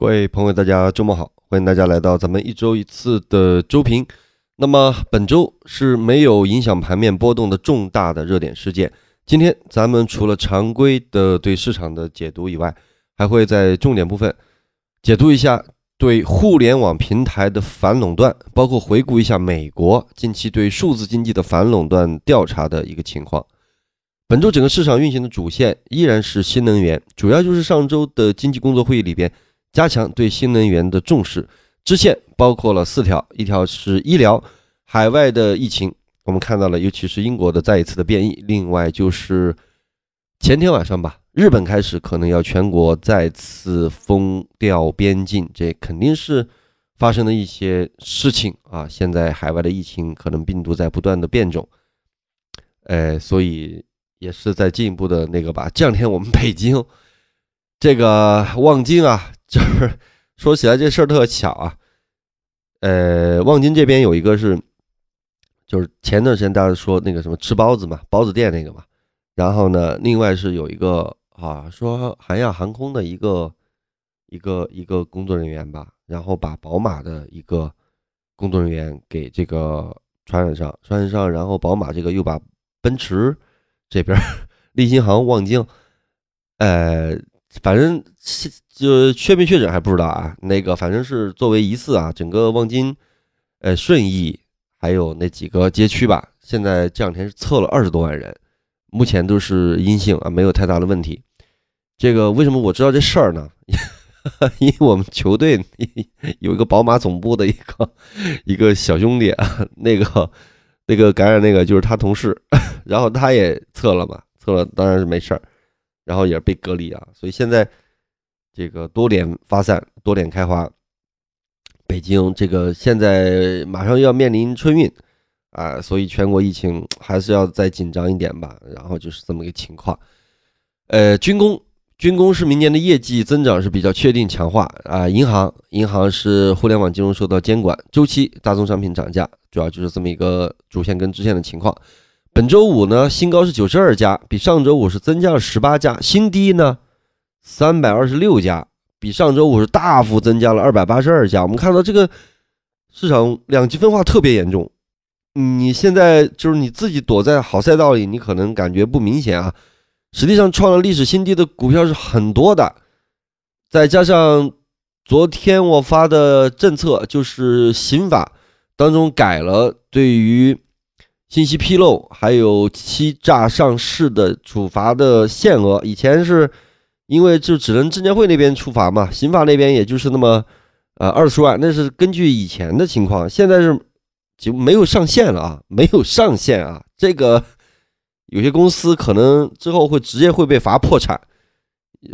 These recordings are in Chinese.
各位朋友，大家周末好，欢迎大家来到咱们一周一次的周评。那么本周是没有影响盘面波动的重大的热点事件。今天咱们除了常规的对市场的解读以外，还会在重点部分解读一下对互联网平台的反垄断，包括回顾一下美国近期对数字经济的反垄断调查的一个情况。本周整个市场运行的主线依然是新能源，主要就是上周的经济工作会议里边。加强对新能源的重视，支线包括了四条，一条是医疗，海外的疫情，我们看到了，尤其是英国的再一次的变异。另外就是前天晚上吧，日本开始可能要全国再次封掉边境，这肯定是发生的一些事情啊。现在海外的疫情可能病毒在不断的变种，呃，所以也是在进一步的那个吧。这两天我们北京这个望京啊。就是说起来这事儿特巧啊，呃，望京这边有一个是，就是前段时间大家说那个什么吃包子嘛，包子店那个嘛，然后呢，另外是有一个啊，说韩亚航空的一个一个一个工作人员吧，然后把宝马的一个工作人员给这个传染上，传染上，然后宝马这个又把奔驰这边 立新航望京，呃。反正就确没确诊还不知道啊，那个反正是作为疑似啊，整个望京、呃顺义还有那几个街区吧，现在这两天是测了二十多万人，目前都是阴性啊，没有太大的问题。这个为什么我知道这事儿呢？因为我们球队有一个宝马总部的一个一个小兄弟啊，那个那个感染那个就是他同事，然后他也测了嘛，测了当然是没事儿。然后也是被隔离啊，所以现在这个多点发散，多点开花。北京这个现在马上要面临春运啊，所以全国疫情还是要再紧张一点吧。然后就是这么个情况。呃，军工，军工是明年的业绩增长是比较确定强化啊。银行，银行是互联网金融受到监管，周期大宗商品涨价，主要就是这么一个主线跟支线的情况。本周五呢，新高是九十二家，比上周五是增加了十八家；新低呢，三百二十六家，比上周五是大幅增加了二百八十二家。我们看到这个市场两极分化特别严重。你现在就是你自己躲在好赛道里，你可能感觉不明显啊。实际上创了历史新低的股票是很多的，再加上昨天我发的政策，就是刑法当中改了对于。信息披露还有欺诈上市的处罚的限额，以前是因为就只能证监会那边处罚嘛，刑法那边也就是那么呃二十万，那是根据以前的情况，现在是就没有上限了啊，没有上限啊，这个有些公司可能之后会直接会被罚破产，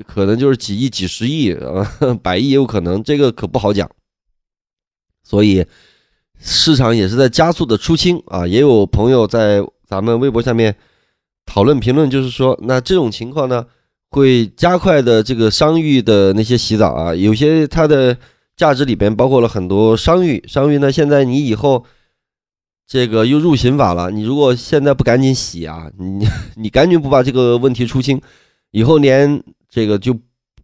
可能就是几亿、几十亿啊，百亿也有可能，这个可不好讲，所以。市场也是在加速的出清啊，也有朋友在咱们微博下面讨论评论，就是说，那这种情况呢，会加快的这个商誉的那些洗澡啊，有些它的价值里边包括了很多商誉，商誉呢，现在你以后这个又入刑法了，你如果现在不赶紧洗啊，你 你赶紧不把这个问题出清，以后连这个就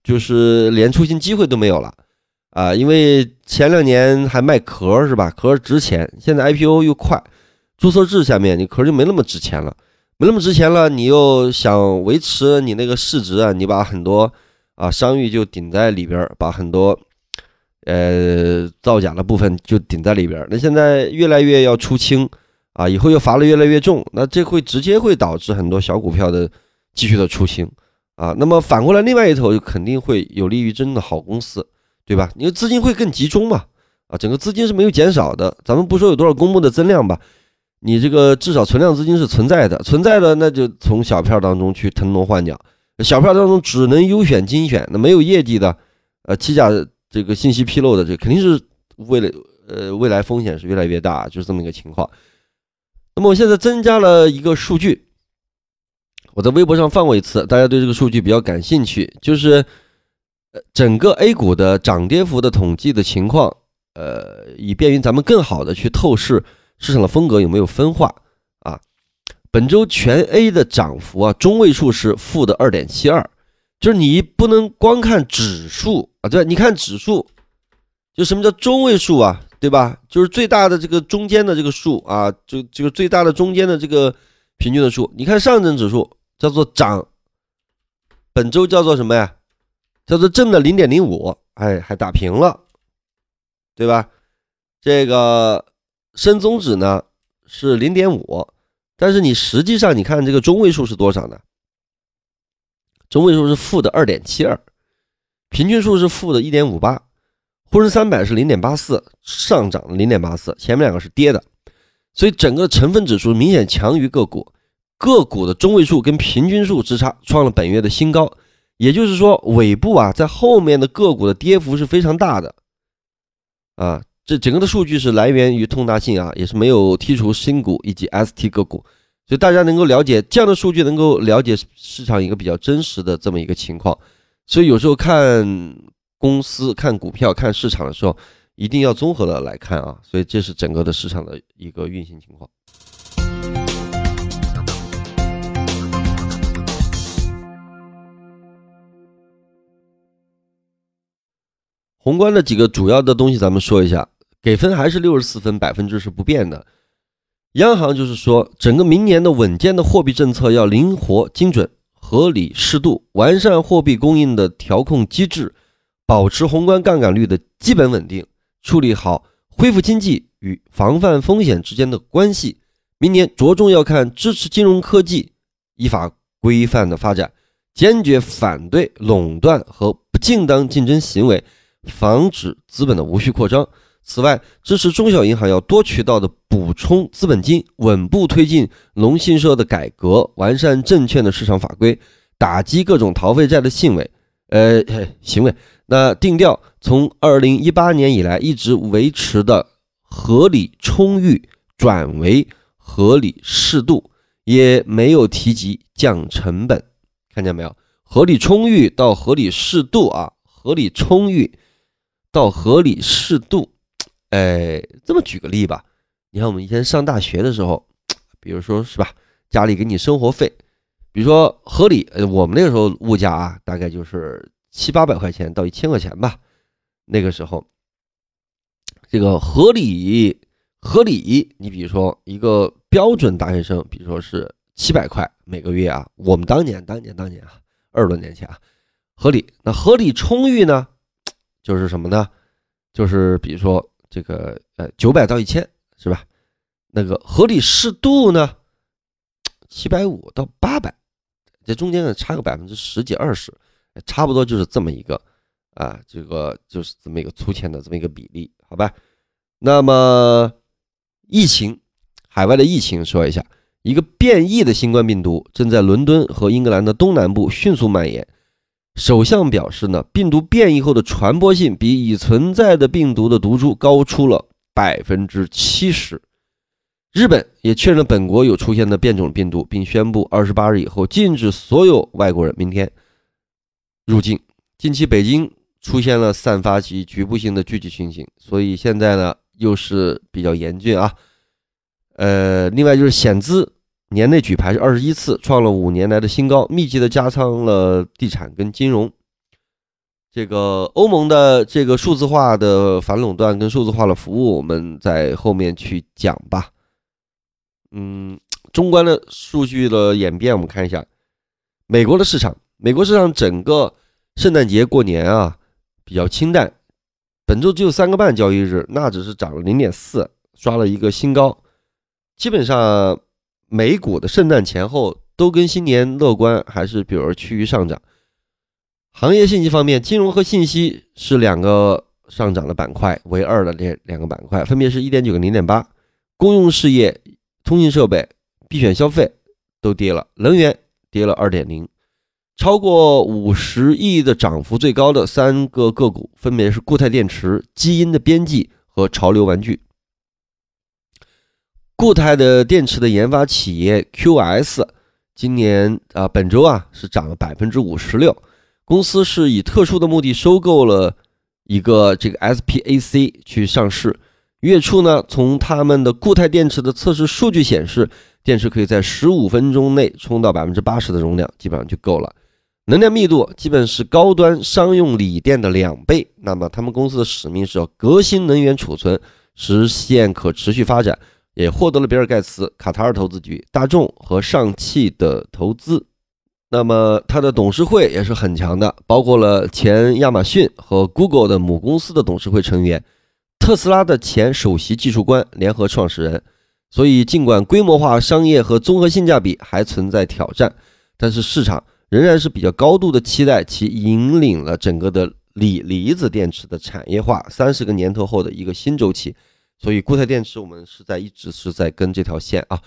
就是连出清机会都没有了。啊，因为前两年还卖壳是吧？壳值钱，现在 IPO 又快，注册制下面你壳就没那么值钱了，没那么值钱了，你又想维持你那个市值啊，你把很多啊商誉就顶在里边，把很多呃造假的部分就顶在里边。那现在越来越要出清啊，以后又罚的越来越重，那这会直接会导致很多小股票的继续的出清啊。那么反过来，另外一头就肯定会有利于真正的好公司。对吧？因为资金会更集中嘛，啊，整个资金是没有减少的。咱们不说有多少公募的增量吧，你这个至少存量资金是存在的，存在的那就从小票当中去腾挪换鸟，小票当中只能优选精选，那没有业绩的，呃，欺假这个信息披露的，这肯定是为了呃未来风险是越来越大，就是这么一个情况。那么我现在增加了一个数据，我在微博上放过一次，大家对这个数据比较感兴趣，就是。呃，整个 A 股的涨跌幅的统计的情况，呃，以便于咱们更好的去透视市场的风格有没有分化啊。本周全 A 的涨幅啊，中位数是负的二点七二，就是你不能光看指数啊，对，你看指数，就什么叫中位数啊，对吧？就是最大的这个中间的这个数啊，就这个最大的中间的这个平均的数。你看上证指数叫做涨，本周叫做什么呀？叫做正的零点零五，哎，还打平了，对吧？这个深综指呢是零点五，但是你实际上你看这个中位数是多少呢？中位数是负的二点七二，平均数是负的一点五八，沪深三百是零点八四，上涨零点八四，前面两个是跌的，所以整个成分指数明显强于个股，个股的中位数跟平均数之差创了本月的新高，也就是说尾部啊，在后面的个股的跌幅是非常大的，啊，这整个的数据是来源于通达信啊，也是没有剔除新股以及 ST 个股。所以大家能够了解这样的数据，能够了解市场一个比较真实的这么一个情况。所以有时候看公司、看股票、看市场的时候，一定要综合的来看啊。所以这是整个的市场的一个运行情况。宏观的几个主要的东西，咱们说一下，给分还是六十四分，百分之是不变的。央行就是说，整个明年的稳健的货币政策要灵活、精准、合理、适度，完善货币供应的调控机制，保持宏观杠杆率的基本稳定，处理好恢复经济与防范风险之间的关系。明年着重要看支持金融科技依法规范的发展，坚决反对垄断和不正当竞争行为，防止资本的无序扩张。此外，支持中小银行要多渠道的补充资本金，稳步推进农信社的改革，完善证券的市场法规，打击各种逃废债的行为。呃，行为。那定调从二零一八年以来一直维持的合理充裕转为合理适度，也没有提及降成本。看见没有？合理充裕到合理适度啊，合理充裕到合理适度。哎，这么举个例吧，你看我们以前上大学的时候，比如说是吧，家里给你生活费，比如说合理，呃，我们那个时候物价啊，大概就是七八百块钱到一千块钱吧。那个时候，这个合理合理，你比如说一个标准大学生，比如说是七百块每个月啊，我们当年当年当年啊，二十多年前啊，合理。那合理充裕呢，就是什么呢？就是比如说。这个呃九百到一千是吧？那个合理适度呢，七百五到八百，这中间呢差个百分之十几二十，差不多就是这么一个啊，这个就是这么一个粗浅的这么一个比例，好吧？那么疫情，海外的疫情说一下，一个变异的新冠病毒正在伦敦和英格兰的东南部迅速蔓延。首相表示呢，病毒变异后的传播性比已存在的病毒的毒株高出了百分之七十。日本也确认本国有出现的变种病毒，并宣布二十八日以后禁止所有外国人明天入境。近期北京出现了散发及局部性的聚集情形，所以现在呢又是比较严峻啊。呃，另外就是险资。年内举牌是二十一次，创了五年来的新高，密集的加仓了地产跟金融。这个欧盟的这个数字化的反垄断跟数字化的服务，我们在后面去讲吧。嗯，中观的数据的演变，我们看一下美国的市场。美国市场整个圣诞节过年啊比较清淡，本周只有三个半交易日，纳指是涨了零点四，刷了一个新高，基本上。美股的圣诞前后都跟新年乐观，还是比如趋于上涨。行业信息方面，金融和信息是两个上涨的板块，为二的这两个板块分别是一点九跟零点八。公用事业、通信设备、必选消费都跌了，能源跌了二点零。超过五十亿的涨幅最高的三个个股分别是固态电池、基因的编辑和潮流玩具。固态的电池的研发企业 QS 今年啊，本周啊是涨了百分之五十六。公司是以特殊的目的收购了一个这个 SPAC 去上市。月初呢，从他们的固态电池的测试数据显示，电池可以在十五分钟内充到百分之八十的容量，基本上就够了。能量密度基本是高端商用锂电的两倍。那么他们公司的使命是要革新能源储存，实现可持续发展，也获得了比尔盖茨、卡塔尔投资局、大众和上汽的投资。那么它的董事会也是很强的，包括了前亚马逊和 Google 的母公司的董事会成员，特斯拉的前首席技术官、联合创始人。所以，尽管规模化商业和综合性价比还存在挑战，但是市场仍然是比较高度的期待其引领了整个的锂离子电池的产业化三十个年头后的一个新周期。所以，固态电池我们是在一直是在跟这条线啊。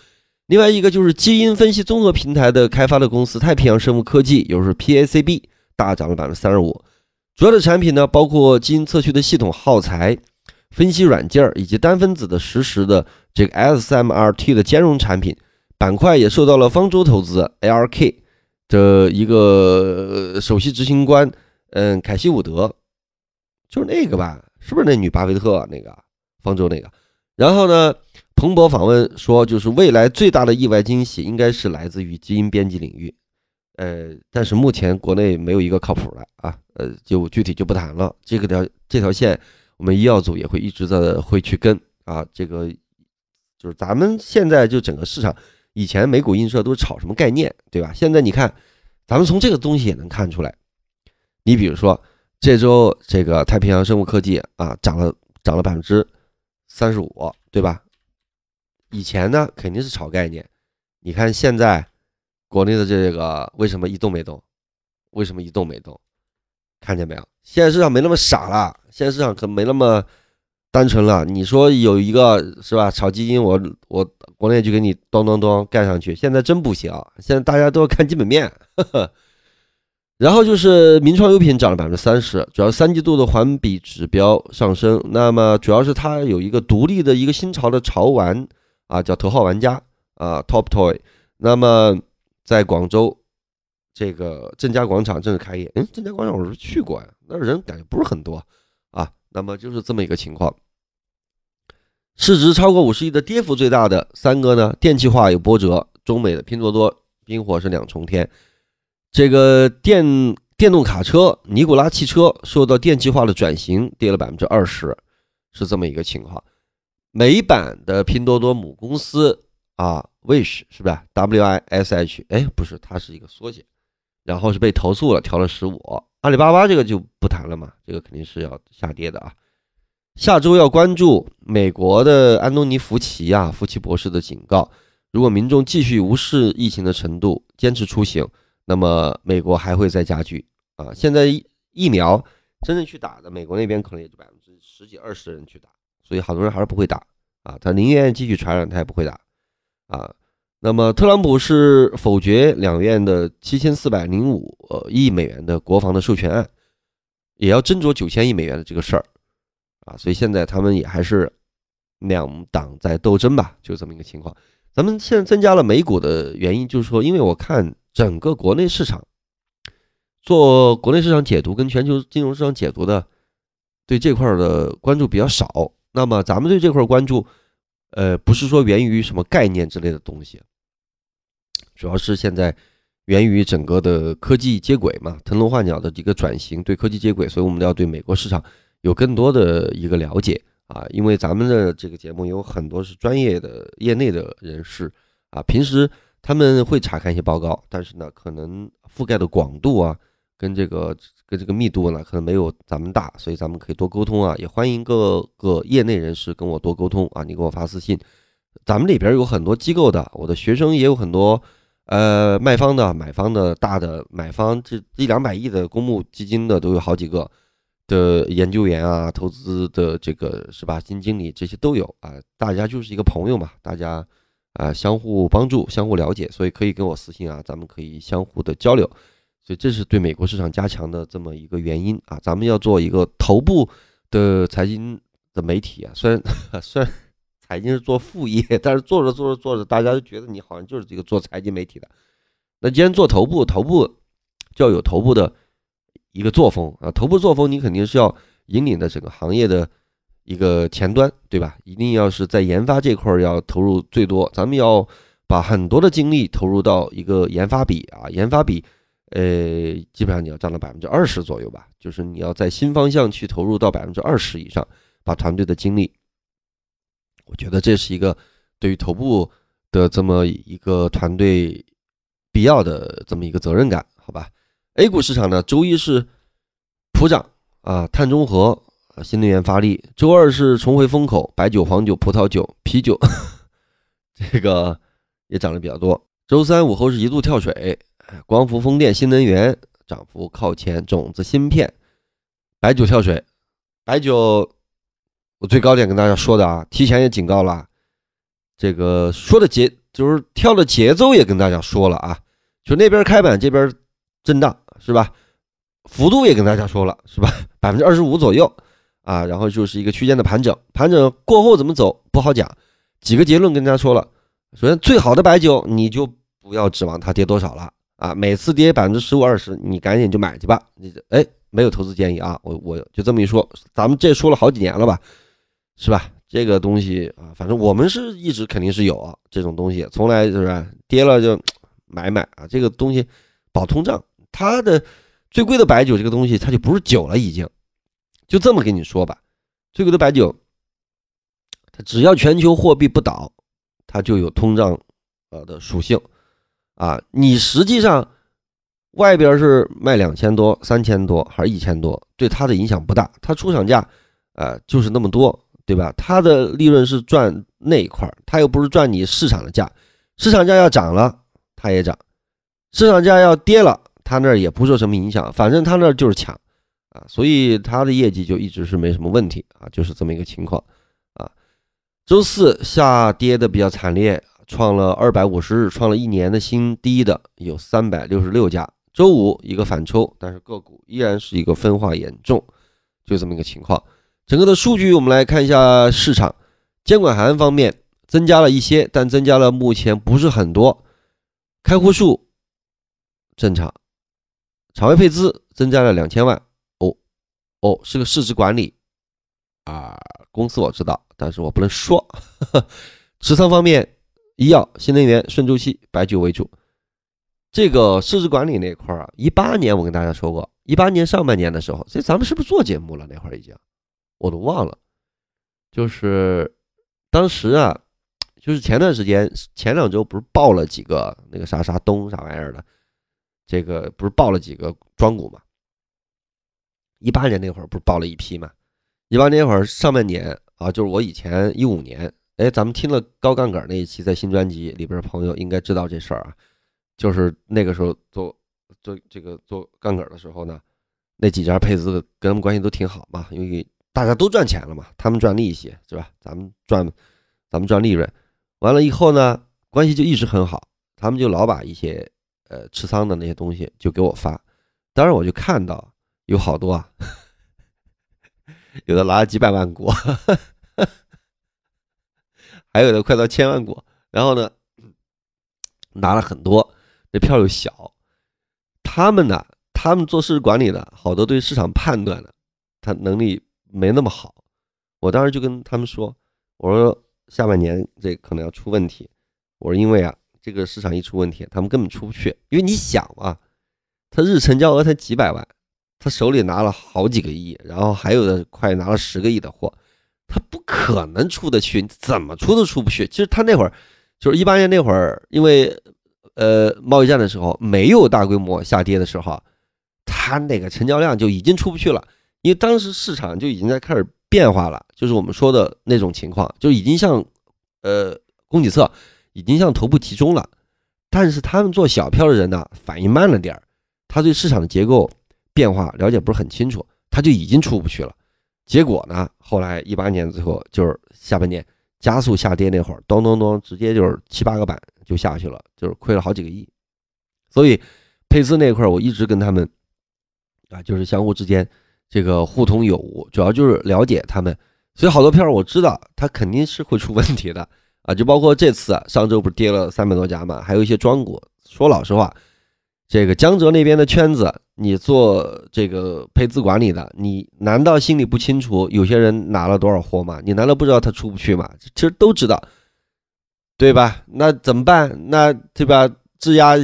另外一个就是基因分析综合平台的开发的公司太平洋生物科技，也就是 PACB，大涨了百分之三十五。主要的产品呢，包括基因测序的系统耗材。分析软件以及单分子的实时的这个 SMRT 的兼容产品板块也受到了方舟投资 ARK 的一个首席执行官，嗯，凯西伍德，就是那个吧？是不是那女巴菲特那个方舟那个？然后呢，彭博访问说，就是未来最大的意外惊喜应该是来自于基因编辑领域，呃，但是目前国内没有一个靠谱的啊，呃，就具体就不谈了。这个条这条线。我们医药组也会一直在会去跟啊，这个就是咱们现在就整个市场，以前美股映射都是炒什么概念，对吧？现在你看，咱们从这个东西也能看出来。你比如说这周这个太平洋生物科技啊，涨了涨了百分之三十五，对吧？以前呢肯定是炒概念，你看现在国内的这个为什么一动没动？为什么一动没动？看见没有？现在市场没那么傻了，现在市场可没那么单纯了。你说有一个是吧？炒基金，我我国内就给你咚咚咚盖上去。现在真不行，现在大家都要看基本面。呵呵。然后就是名创优品涨了百分之三十，主要三季度的环比指标上升。那么主要是它有一个独立的一个新潮的潮玩啊，叫头号玩家啊，Top Toy。那么在广州。这个正佳广场正式开业，嗯，正佳广场我是去过呀，那人感觉不是很多啊。那么就是这么一个情况，市值超过五十亿的跌幅最大的三个呢，电气化有波折，中美的拼多多、冰火是两重天。这个电电动卡车尼古拉汽车受到电气化的转型，跌了百分之二十，是这么一个情况。美版的拼多多母公司啊，Wish 是不是 W I S H？哎，不是，它是一个缩写。然后是被投诉了，调了十五。阿里巴巴这个就不谈了嘛，这个肯定是要下跌的啊。下周要关注美国的安东尼·福奇啊，福奇博士的警告：如果民众继续无视疫情的程度，坚持出行，那么美国还会再加剧啊。现在疫苗真正去打的，美国那边可能也就百分之十几、二十的人去打，所以好多人还是不会打啊。他宁愿继续传染，他也不会打啊。那么，特朗普是否决两院的七千四百零五亿美元的国防的授权案，也要斟酌九千亿美元的这个事儿啊，所以现在他们也还是两党在斗争吧，就这么一个情况。咱们现在增加了美股的原因，就是说，因为我看整个国内市场做国内市场解读跟全球金融市场解读的，对这块的关注比较少。那么咱们对这块关注，呃，不是说源于什么概念之类的东西。主要是现在源于整个的科技接轨嘛，腾笼换鸟的一个转型，对科技接轨，所以我们要对美国市场有更多的一个了解啊。因为咱们的这个节目有很多是专业的业内的人士啊，平时他们会查看一些报告，但是呢，可能覆盖的广度啊，跟这个跟这个密度呢，可能没有咱们大，所以咱们可以多沟通啊。也欢迎各个业内人士跟我多沟通啊，你给我发私信，咱们里边有很多机构的，我的学生也有很多。呃，卖方的、买方的、大的买方，这一两百亿的公募基金的都有好几个的研究员啊，投资的这个是吧？基金经理这些都有啊，大家就是一个朋友嘛，大家啊相互帮助、相互了解，所以可以跟我私信啊，咱们可以相互的交流，所以这是对美国市场加强的这么一个原因啊。咱们要做一个头部的财经的媒体啊，虽然 虽然。财经是做副业，但是做着做着做着，大家都觉得你好像就是这个做财经媒体的。那既然做头部，头部就要有头部的一个作风啊，头部作风你肯定是要引领的整个行业的一个前端，对吧？一定要是在研发这块要投入最多，咱们要把很多的精力投入到一个研发比啊，研发比，呃，基本上你要占到百分之二十左右吧，就是你要在新方向去投入到百分之二十以上，把团队的精力，我觉得这是一个对于头部的这么一个团队必要的这么一个责任感，好吧？A 股市场呢，周一是普涨啊，碳中和，新能源发力；周二是重回风口，白酒、黄酒、葡萄酒、啤酒，这个也涨得比较多。周三午后是一度跳水。光伏、风电、新能源涨幅靠前，种子、芯片、白酒跳水，白酒我最高点跟大家说的啊，提前也警告了，这个说的节就是跳的节奏也跟大家说了啊，就那边开板这边震荡是吧？幅度也跟大家说了是吧？百分之二十五左右啊，然后就是一个区间的盘整，盘整过后怎么走不好讲，几个结论跟大家说了，首先最好的白酒你就不要指望它跌多少了。啊，每次跌百分之十五二十，你赶紧就买去吧。你哎，没有投资建议啊，我我就这么一说，咱们这说了好几年了吧，是吧？这个东西啊，反正我们是一直肯定是有啊，这种东西从来就是跌了就买买啊。这个东西保通胀，它的最贵的白酒这个东西它就不是酒了，已经就这么跟你说吧，最贵的白酒，它只要全球货币不倒，它就有通胀呃的属性。啊，你实际上外边是卖两千多、三千多还是一千多，对它的影响不大。它出厂价，呃，就是那么多，对吧？它的利润是赚那一块儿，它又不是赚你市场的价。市场价要涨了，它也涨；市场价要跌了，它那儿也不受什么影响。反正它那就是抢啊，所以它的业绩就一直是没什么问题啊，就是这么一个情况啊。周四下跌的比较惨烈。创了二百五十日，创了一年的新低的有三百六十六家。周五一个反抽，但是个股依然是一个分化严重，就这么一个情况。整个的数据我们来看一下市场，监管函方面增加了一些，但增加了目前不是很多。开户数正常，场外配资增加了两千万。哦，是个市值管理啊，公司我知道，但是我不能说。持仓方面。医药、新能源、顺周期、白酒为主。这个市值管理那块儿啊，一八年我跟大家说过，一八年上半年的时候，这咱们是不是做节目了？那会儿已经，我都忘了。就是当时啊，就是前段时间前两周不是爆了几个那个啥啥东啥玩意儿的，这个不是爆了几个庄股嘛？一八年那会儿不是爆了一批嘛？一八年那会儿上半年啊，就是我以前一五年。哎，咱们听了高杠杆那一期，在新专辑里边朋友应该知道这事儿啊，就是那个时候做做这个做杠杆的时候呢，那几家配资的跟他们关系都挺好嘛，因为大家都赚钱了嘛，他们赚利息是吧？咱们赚咱们赚利润，完了以后呢，关系就一直很好，他们就老把一些呃持仓的那些东西就给我发，当然我就看到有好多啊，有的拿了几百万股。还有的快到千万股，然后呢，拿了很多，那票又小。他们呢，他们做市值管理的，好多对市场判断的，他能力没那么好。我当时就跟他们说，我说下半年这可能要出问题。我说因为啊，这个市场一出问题，他们根本出不去。因为你想啊，他日成交额才几百万，他手里拿了好几个亿，然后还有的快拿了十个亿的货。他不可能出得去，怎么出都出不去。其实他那会儿就是一八年那会儿，因为呃贸易战的时候没有大规模下跌的时候，他那个成交量就已经出不去了。因为当时市场就已经在开始变化了，就是我们说的那种情况，就已经向呃供给侧已经向头部集中了。但是他们做小票的人呢，反应慢了点儿，他对市场的结构变化了解不是很清楚，他就已经出不去了。结果呢？后来一八年最后就是下半年加速下跌那会儿，咚咚咚，直接就是七八个板就下去了，就是亏了好几个亿。所以配资那块，我一直跟他们啊，就是相互之间这个互通有无，主要就是了解他们。所以好多票我知道它肯定是会出问题的啊，就包括这次上周不是跌了三百多家嘛，还有一些庄股。说老实话。这个江浙那边的圈子，你做这个配资管理的，你难道心里不清楚有些人拿了多少货吗？你难道不知道他出不去吗？其实都知道，对吧？那怎么办？那对吧？质押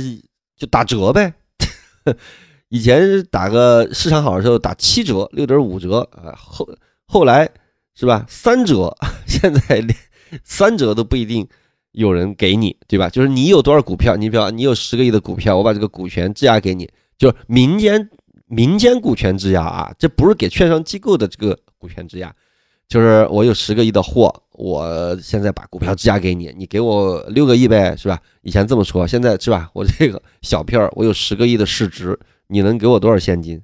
就打折呗，以前打个市场好的时候打七折、六点五折啊，后后来是吧？三折，现在连三折都不一定有人给你，对吧？就是你有多少股票，你比方你有十个亿的股票，我把这个股权质押给你，就是民间民间股权质押啊，这不是给券商机构的这个股权质押，就是我有十个亿的货，我现在把股票质押给你，你给我六个亿呗，是吧？以前这么说，现在是吧？我这个小票我有十个亿的市值。你能给我多少现金？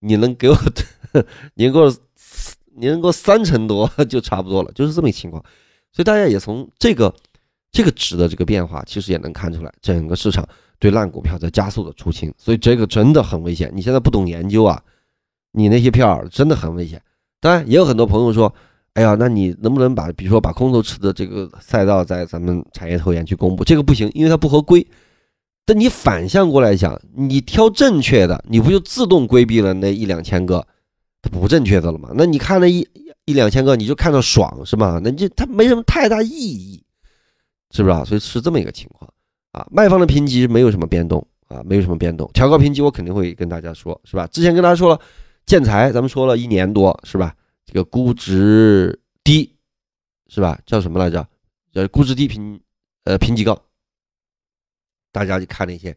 你能给我，你能给我，你能给我三成多 就差不多了，就是这么一情况。所以大家也从这个这个值的这个变化，其实也能看出来，整个市场对烂股票在加速的出清。所以这个真的很危险。你现在不懂研究啊，你那些票真的很危险。当然，也有很多朋友说，哎呀，那你能不能把，比如说把空头池的这个赛道在咱们产业投研去公布？这个不行，因为它不合规。但你反向过来想，你挑正确的，你不就自动规避了那一两千个它不正确的了吗？那你看那一一两千个，你就看到爽是吗？那就它没什么太大意义，是不是啊？所以是这么一个情况啊。卖方的评级没有什么变动啊，没有什么变动。调高评级我肯定会跟大家说，是吧？之前跟大家说了，建材咱们说了一年多，是吧？这个估值低，是吧？叫什么来着？叫估值低评，呃，评级高。大家去看那些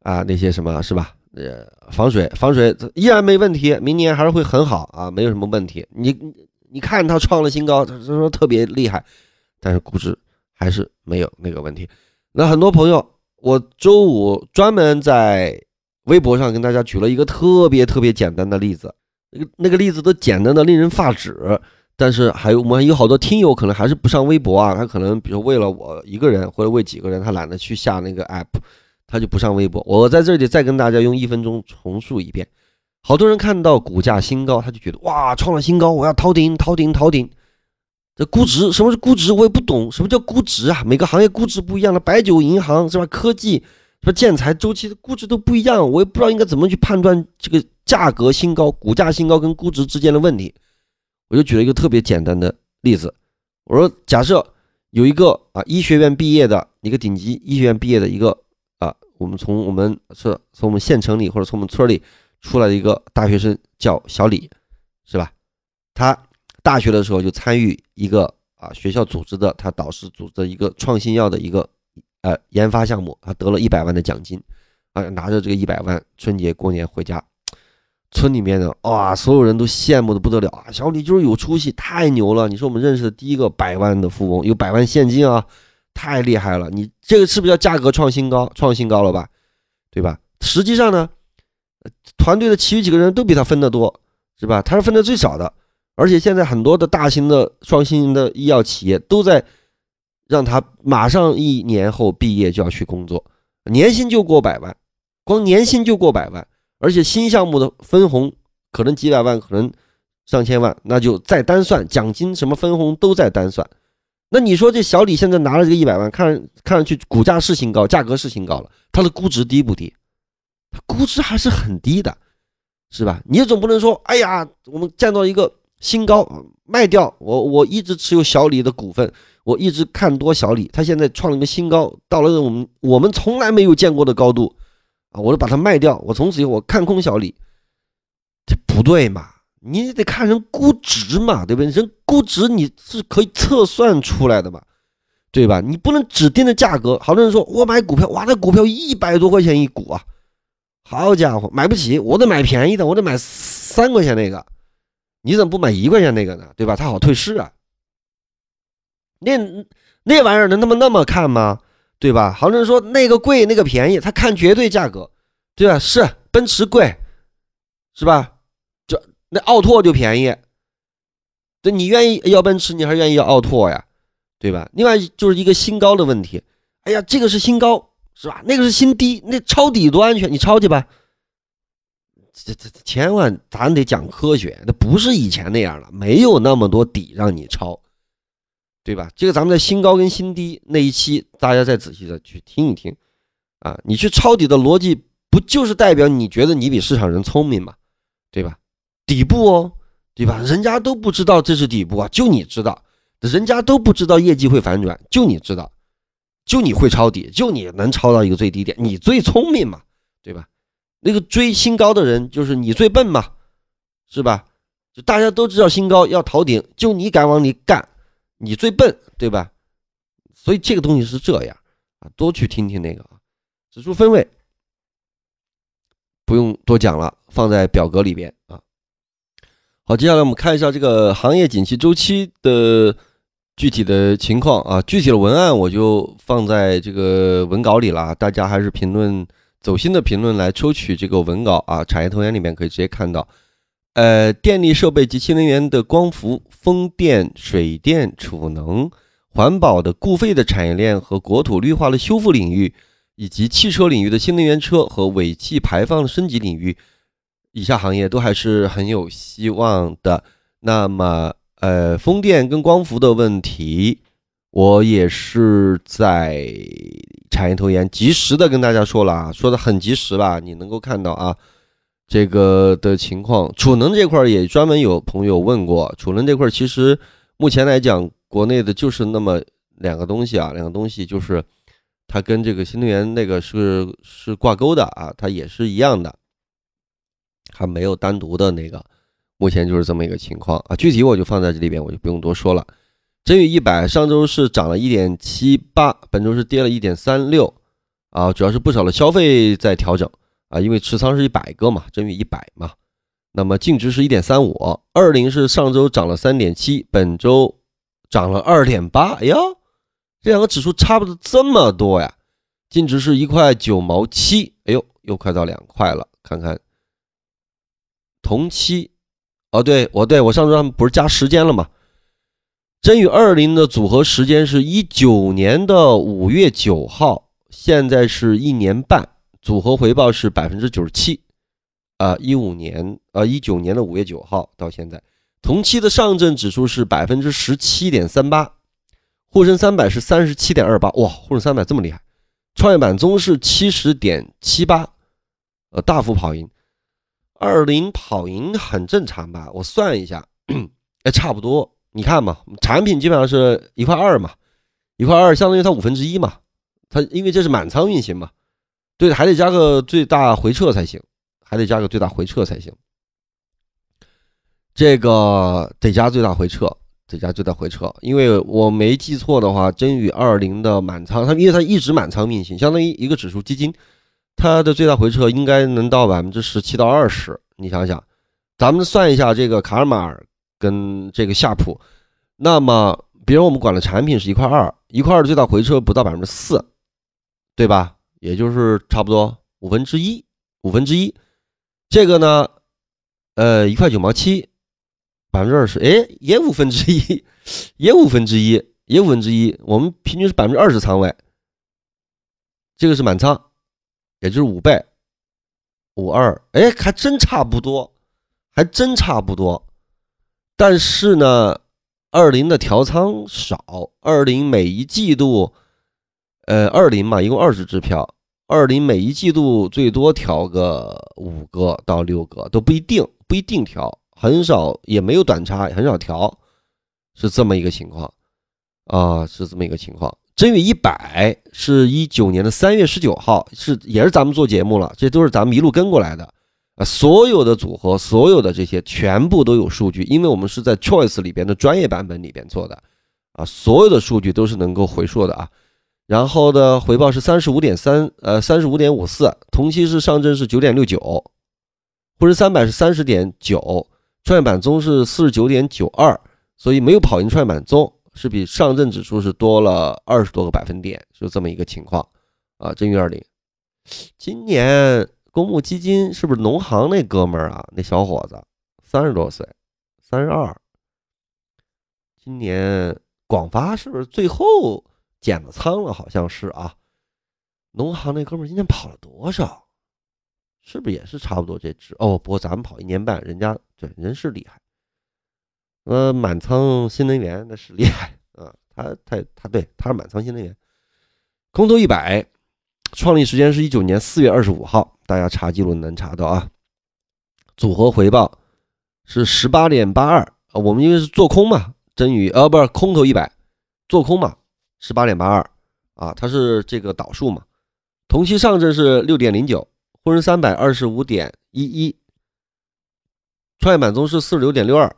啊，那些什么是吧？呃，防水防水依然没问题，明年还是会很好啊，没有什么问题。你你看它创了新高，他说特别厉害，但是估值还是没有那个问题。那很多朋友，我周五专门在微博上跟大家举了一个特别特别简单的例子，那个那个例子都简单的令人发指。但是还有我们有好多听友可能还是不上微博啊，他可能比如为了我一个人或者为几个人，他懒得去下那个 app，他就不上微博。我在这里再跟大家用一分钟重述一遍。好多人看到股价新高，他就觉得哇，创了新高，我要逃顶，逃顶，逃顶。这估值什么是估值？我也不懂，什么叫估值啊？每个行业估值不一样的，白酒、银行是吧？科技什么建材周期的估值都不一样，我也不知道应该怎么去判断这个价格新高、股价新高跟估值之间的问题。我就举了一个特别简单的例子，我说假设有一个啊医学院毕业的一个顶级医学院毕业的一个啊，我们从我们是从我们县城里或者从我们村里出来的一个大学生叫小李，是吧？他大学的时候就参与一个啊学校组织的，他导师组织的一个创新药的一个呃研发项目，他得了一百万的奖金，啊拿着这个一百万春节过年回家。村里面的哇，所有人都羡慕的不得了啊！小李就是有出息，太牛了！你是我们认识的第一个百万的富翁，有百万现金啊，太厉害了！你这个是不是叫价格创新高？创新高了吧？对吧？实际上呢，团队的其余几个人都比他分得多，是吧？他是分的最少的，而且现在很多的大型的创新的医药企业都在让他马上一年后毕业就要去工作，年薪就过百万，光年薪就过百万。而且新项目的分红可能几百万，可能上千万，那就再单算奖金什么分红都在单算。那你说这小李现在拿了这个一百万，看看上去股价是新高，价格是新高了，它的估值低不低？它估值还是很低的，是吧？你总不能说，哎呀，我们见到一个新高卖掉，我我一直持有小李的股份，我一直看多小李，他现在创了一个新高，到了我们我们从来没有见过的高度。啊！我就把它卖掉，我从此以后我看空小李，这不对嘛？你得看人估值嘛，对不对？人估值你是可以测算出来的嘛，对吧？你不能只盯着价格。好多人说我买股票，哇，那股票一百多块钱一股啊，好家伙，买不起，我得买便宜的，我得买三块钱那个，你怎么不买一块钱那个呢？对吧？它好退市啊。那那玩意儿能他妈那么看吗？对吧？好多人说那个贵，那个便宜，他看绝对价格，对吧？是奔驰贵，是吧？这那奥拓就便宜，对，你愿意要奔驰，你还是愿意要奥拓呀？对吧？另外就是一个新高的问题，哎呀，这个是新高，是吧？那个是新低，那抄底多安全，你抄去吧。这这千万咱得讲科学，那不是以前那样了，没有那么多底让你抄。对吧？这个咱们在新高跟新低那一期，大家再仔细的去听一听，啊，你去抄底的逻辑，不就是代表你觉得你比市场人聪明吗？对吧？底部哦，对吧？人家都不知道这是底部啊，就你知道，人家都不知道业绩会反转，就你知道，就你会抄底，就你能抄到一个最低点，你最聪明嘛，对吧？那个追新高的人就是你最笨嘛，是吧？就大家都知道新高要逃顶，就你敢往里干，你最笨，对吧？所以这个东西是这样啊，多去听听那个啊，指数分位不用多讲了，放在表格里边啊。好，接下来我们看一下这个行业景气周期的具体的情况啊，具体的文案我就放在这个文稿里了，大家还是评论。走心的评论来抽取这个文稿啊，产业投研里面可以直接看到。呃，电力设备及新能源的光伏、风电、水电、储能、环保的固废的产业链和国土绿化的修复领域，以及汽车领域的新能源车和尾气排放的升级领域，以下行业都还是很有希望的。那么，呃，风电跟光伏的问题，我也是在。产业投研及时的跟大家说了啊，说的很及时吧？你能够看到啊，这个的情况，储能这块也专门有朋友问过，储能这块其实目前来讲，国内的就是那么两个东西啊，两个东西就是它跟这个新能源那个是是挂钩的啊，它也是一样的，还没有单独的那个，目前就是这么一个情况啊，具体我就放在这里边，我就不用多说了。真宇一百上周是涨了一点七八，本周是跌了一点三六，啊，主要是不少的消费在调整啊，因为持仓是一百个嘛，真宇一百嘛，那么净值是一点三五，二零是上周涨了三点七，本周涨了二点八，哎呀，这两个指数差不多这么多呀，净值是一块九毛七，哎呦，又快到两块了，看看同期，哦，对我对我上周他们不是加时间了吗？真与二零的组合时间是一九年的五月九号，现在是一年半，组合回报是百分之九十七，啊，一五年啊一九年的五月九号到现在，同期的上证指数是百分之十七点三八，沪深三百是三十七点二八，哇，沪深三百这么厉害，创业板综是七十点七八，呃，大幅跑赢，二零跑赢很正常吧？我算一下，哎，差不多。你看嘛，产品基本上是一块二嘛，一块二相当于它五分之一嘛，它因为这是满仓运行嘛，对，还得加个最大回撤才行，还得加个最大回撤才行，这个得加最大回撤，得加最大回撤，因为我没记错的话，真宇二零的满仓，它因为它一直满仓运行，相当于一个指数基金，它的最大回撤应该能到百分之十七到二十，你想想，咱们算一下这个卡尔马尔。跟这个夏普，那么比如我们管的产品是一块二，一块二的最大回撤不到百分之四，对吧？也就是差不多五分之一，五分之一。这个呢，呃，一块九毛七，百分之二十，哎，也五分之一，也五分之一，也五分之一。我们平均是百分之二十仓位，这个是满仓，也就是五倍，五二，哎，还真差不多，还真差不多。但是呢，二零的调仓少，二零每一季度，呃，二零嘛，一共二十支票，二零每一季度最多调个五个到六个都不一定，不一定调，很少，也没有短差，很少调，是这么一个情况啊，是这么一个情况。真宇一百是一九年的三月十九号，是也是咱们做节目了，这都是咱们一路跟过来的。啊，所有的组合，所有的这些全部都有数据，因为我们是在 Choice 里边的专业版本里边做的，啊，所有的数据都是能够回溯的啊。然后的回报是三十五点三，呃，三十五点五四，同期是上证是九点六九，沪深三百是三十点九，创业板综是四十九点九二，所以没有跑赢创业板综，是比上证指数是多了二十多个百分点，就这么一个情况啊。正月二零，今年。公募基金是不是农行那哥们儿啊？那小伙子三十多岁，三十二。今年广发是不是最后减了仓了？好像是啊。农行那哥们儿今年跑了多少？是不是也是差不多这只？哦，不过咱们跑一年半，人家对人是厉害。呃，满仓新能源那是厉害啊，他他他对他是满仓新能源，空头一百。创立时间是一九年四月二十五号，大家查记录能查到啊。组合回报是十八点八二啊，我们因为是做空嘛，真宇啊不是空头一百，做空嘛，十八点八二啊，它是这个导数嘛。同期上证是六点零九，沪深三百二十五点一一，创业板综是四十六点六二。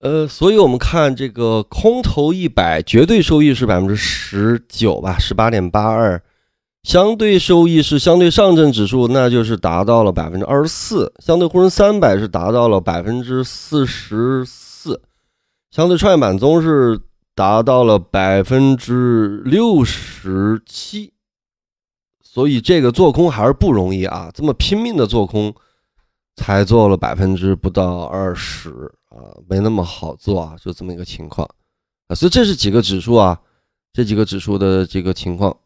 呃，所以我们看这个空头一百绝对收益是百分之十九吧，十八点八二，相对收益是相对上证指数，那就是达到了百分之二十四，相对沪深三百是达到了百分之四十四，相对创业板综是达到了百分之六十七，所以这个做空还是不容易啊，这么拼命的做空，才做了百分之不到二十。啊，没那么好做啊，就这么一个情况啊，所以这是几个指数啊，这几个指数的这个情况。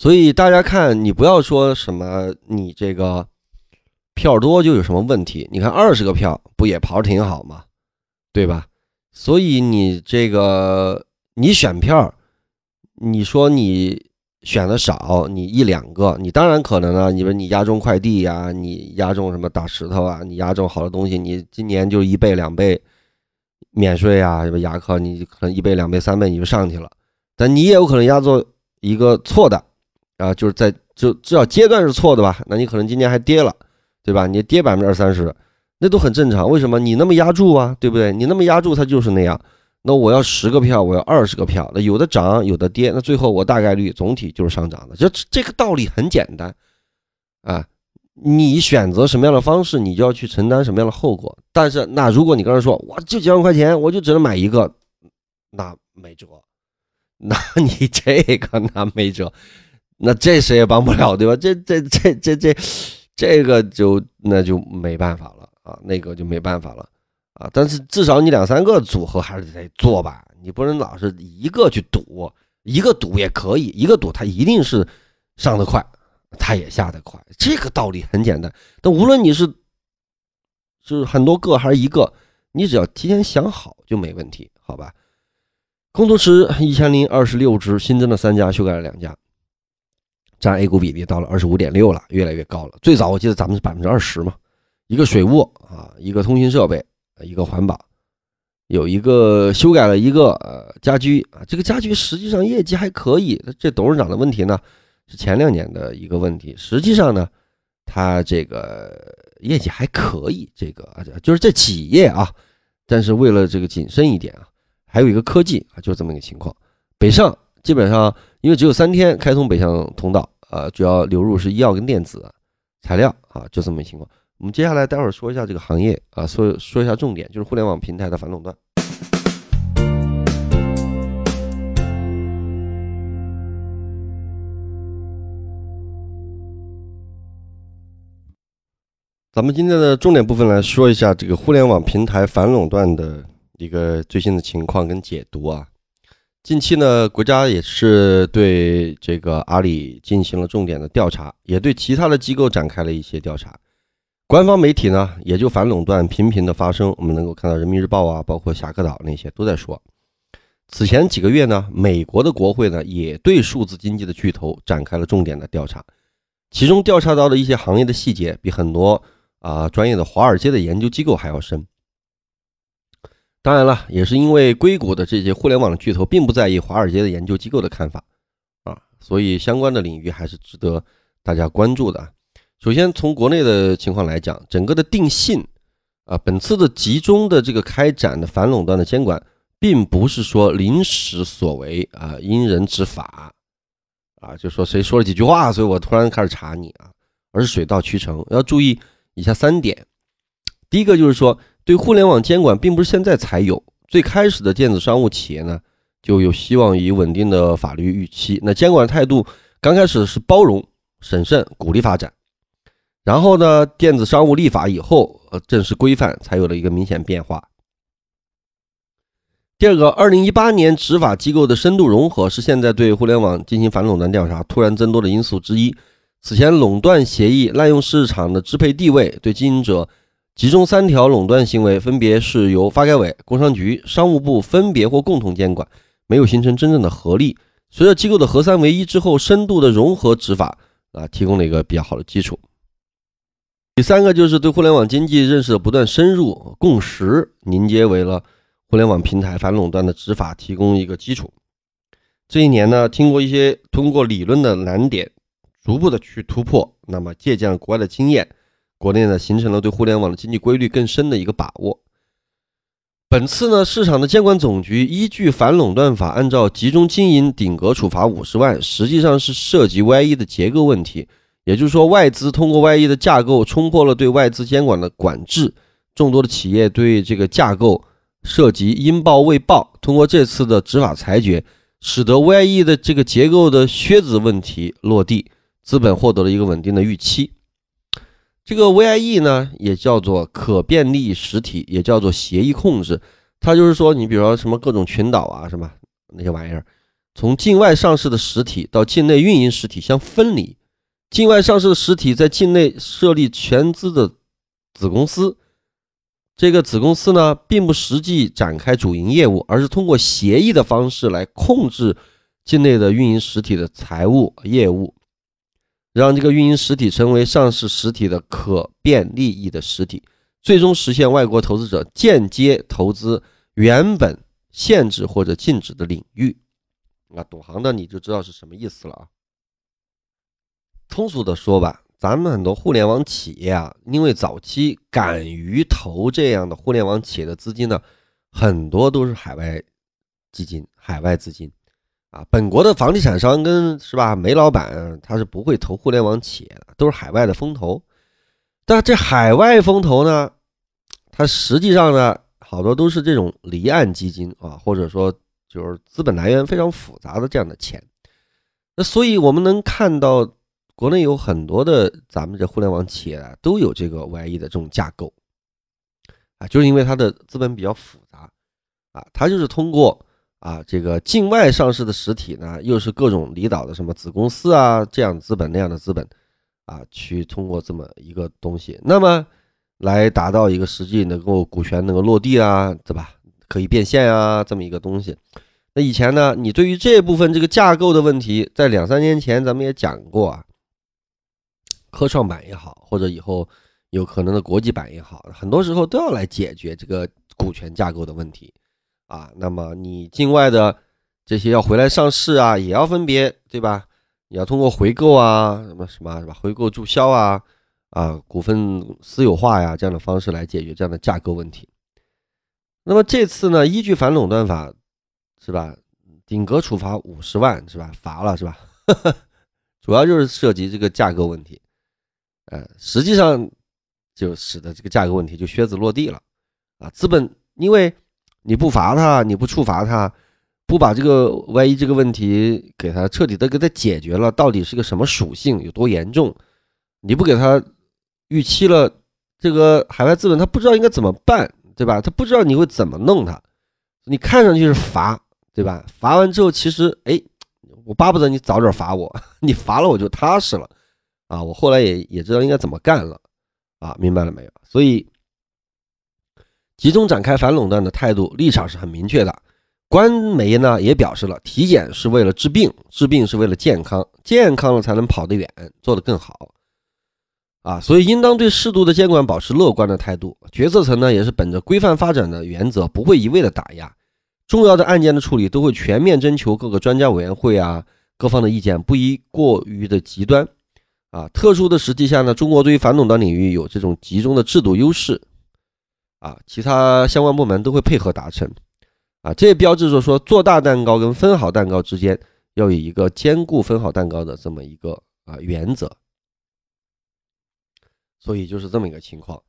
所以大家看，你不要说什么你这个票多就有什么问题，你看二十个票不也跑的挺好吗？对吧？所以你这个你选票，你说你。选的少，你一两个，你当然可能啊。你说你押中快递呀，你押中什么大石头啊，你押中好多东西，你今年就一倍两倍免税啊，什么牙科，你可能一倍两倍三倍你就上去了。但你也有可能押中一个错的啊，就是在就至少阶段是错的吧？那你可能今年还跌了，对吧？你跌百分之二三十，那都很正常。为什么你那么压住啊？对不对？你那么压住，它就是那样。那我要十个票，我要二十个票，那有的涨，有的跌，那最后我大概率总体就是上涨的。这这个道理很简单啊，你选择什么样的方式，你就要去承担什么样的后果。但是，那如果你刚才说，我就几万块钱，我就只能买一个，那没辙。那你这个那没辙，那这谁也帮不了，对吧？这这这这这这个就那就没办法了啊，那个就没办法了。啊，但是至少你两三个组合还是得做吧，你不能老是一个去赌，一个赌也可以，一个赌它一定是上得快，它也下得快，这个道理很简单。但无论你是是很多个还是一个，你只要提前想好就没问题，好吧？空头池一千零二十六只，新增了三家，修改了两家，占 A 股比例到了二十五点六了，越来越高了。最早我记得咱们是百分之二十嘛，一个水务啊，一个通信设备。一个环保，有一个修改了一个呃家居啊，这个家居实际上业绩还可以。这董事长的问题呢，是前两年的一个问题。实际上呢，他这个业绩还可以，这个就是这企业啊。但是为了这个谨慎一点啊，还有一个科技啊，就这么一个情况。北上基本上因为只有三天开通北向通道，呃，主要流入是医药跟电子材料啊，就这么一情况。我们接下来待会儿说一下这个行业啊，说说一下重点，就是互联网平台的反垄断。咱们今天的重点部分来说一下这个互联网平台反垄断的一个最新的情况跟解读啊。近期呢，国家也是对这个阿里进行了重点的调查，也对其他的机构展开了一些调查。官方媒体呢，也就反垄断频频的发生，我们能够看到人民日报啊，包括侠客岛那些都在说。此前几个月呢，美国的国会呢，也对数字经济的巨头展开了重点的调查，其中调查到的一些行业的细节，比很多啊专业的华尔街的研究机构还要深。当然了，也是因为硅谷的这些互联网的巨头并不在意华尔街的研究机构的看法啊，所以相关的领域还是值得大家关注的。首先，从国内的情况来讲，整个的定性啊，本次的集中的这个开展的反垄断的监管，并不是说临时所为啊，因人执法啊，就说谁说了几句话，所以我突然开始查你啊，而是水到渠成。要注意以下三点：第一个就是说，对互联网监管并不是现在才有，最开始的电子商务企业呢，就有希望以稳定的法律预期。那监管态度刚开始是包容、审慎、鼓励发展。然后呢，电子商务立法以后，呃，正式规范才有了一个明显变化。第二个，二零一八年执法机构的深度融合是现在对互联网进行反垄断调查突然增多的因素之一。此前垄断协议滥用市场的支配地位，对经营者集中三条垄断行为，分别是由发改委、工商局、商务部分别或共同监管，没有形成真正的合力。随着机构的合三为一之后，深度的融合执法啊，提供了一个比较好的基础。第三个就是对互联网经济认识的不断深入，共识凝结为了互联网平台反垄断的执法提供一个基础。这一年呢，听过一些通过理论的难点，逐步的去突破，那么借鉴了国外的经验，国内呢形成了对互联网的经济规律更深的一个把握。本次呢，市场的监管总局依据反垄断法，按照集中经营顶格处罚五十万，实际上是涉及 YE 的结构问题。也就是说，外资通过 YE 的架构冲破了对外资监管的管制，众多的企业对这个架构涉及应报未报。通过这次的执法裁决，使得 YE 的这个结构的靴子问题落地，资本获得了一个稳定的预期。这个 VIE 呢，也叫做可变利实体，也叫做协议控制。它就是说，你比如说什么各种群岛啊，什么那些玩意儿，从境外上市的实体到境内运营实体相分离。境外上市的实体在境内设立全资的子公司，这个子公司呢，并不实际展开主营业务，而是通过协议的方式来控制境内的运营实体的财务业务。让这个运营实体成为上市实体的可变利益的实体，最终实现外国投资者间接投资原本限制或者禁止的领域。啊，懂行的你就知道是什么意思了啊。通俗的说吧，咱们很多互联网企业啊，因为早期敢于投这样的互联网企业的资金呢，很多都是海外基金、海外资金。啊，本国的房地产商跟是吧，煤老板他是不会投互联网企业的，都是海外的风投。但这海外风投呢，它实际上呢，好多都是这种离岸基金啊，或者说就是资本来源非常复杂的这样的钱。那所以我们能看到，国内有很多的咱们这互联网企业啊，都有这个 YE 的这种架构啊，就是因为它的资本比较复杂啊，它就是通过。啊，这个境外上市的实体呢，又是各种离岛的什么子公司啊，这样资本那样的资本，啊，去通过这么一个东西，那么来达到一个实际能够股权能够落地啊，对吧？可以变现啊，这么一个东西。那以前呢，你对于这部分这个架构的问题，在两三年前咱们也讲过啊，科创板也好，或者以后有可能的国际版也好，很多时候都要来解决这个股权架构的问题。啊，那么你境外的这些要回来上市啊，也要分别对吧？你要通过回购啊，什么什么是吧？回购注销啊，啊，股份私有化呀，这样的方式来解决这样的价格问题。那么这次呢，依据反垄断法，是吧？顶格处罚五十万是吧？罚了是吧？主要就是涉及这个价格问题，呃，实际上就使得这个价格问题就靴子落地了啊，资本因为。你不罚他，你不处罚他，不把这个万一这个问题给他彻底的给他解决了，到底是个什么属性，有多严重？你不给他预期了，这个海外资本他不知道应该怎么办，对吧？他不知道你会怎么弄他。你看上去是罚，对吧？罚完之后，其实哎，我巴不得你早点罚我，你罚了我就踏实了啊！我后来也也知道应该怎么干了啊，明白了没有？所以。集中展开反垄断的态度立场是很明确的，官媒呢也表示了，体检是为了治病，治病是为了健康，健康了才能跑得远，做得更好，啊，所以应当对适度的监管保持乐观的态度。决策层呢也是本着规范发展的原则，不会一味的打压，重要的案件的处理都会全面征求各个专家委员会啊各方的意见，不宜过于的极端，啊，特殊的时期下呢，中国对于反垄断领域有这种集中的制度优势。啊，其他相关部门都会配合达成，啊，这也标志着说做大蛋糕跟分好蛋糕之间要有一个兼顾分好蛋糕的这么一个啊原则，所以就是这么一个情况。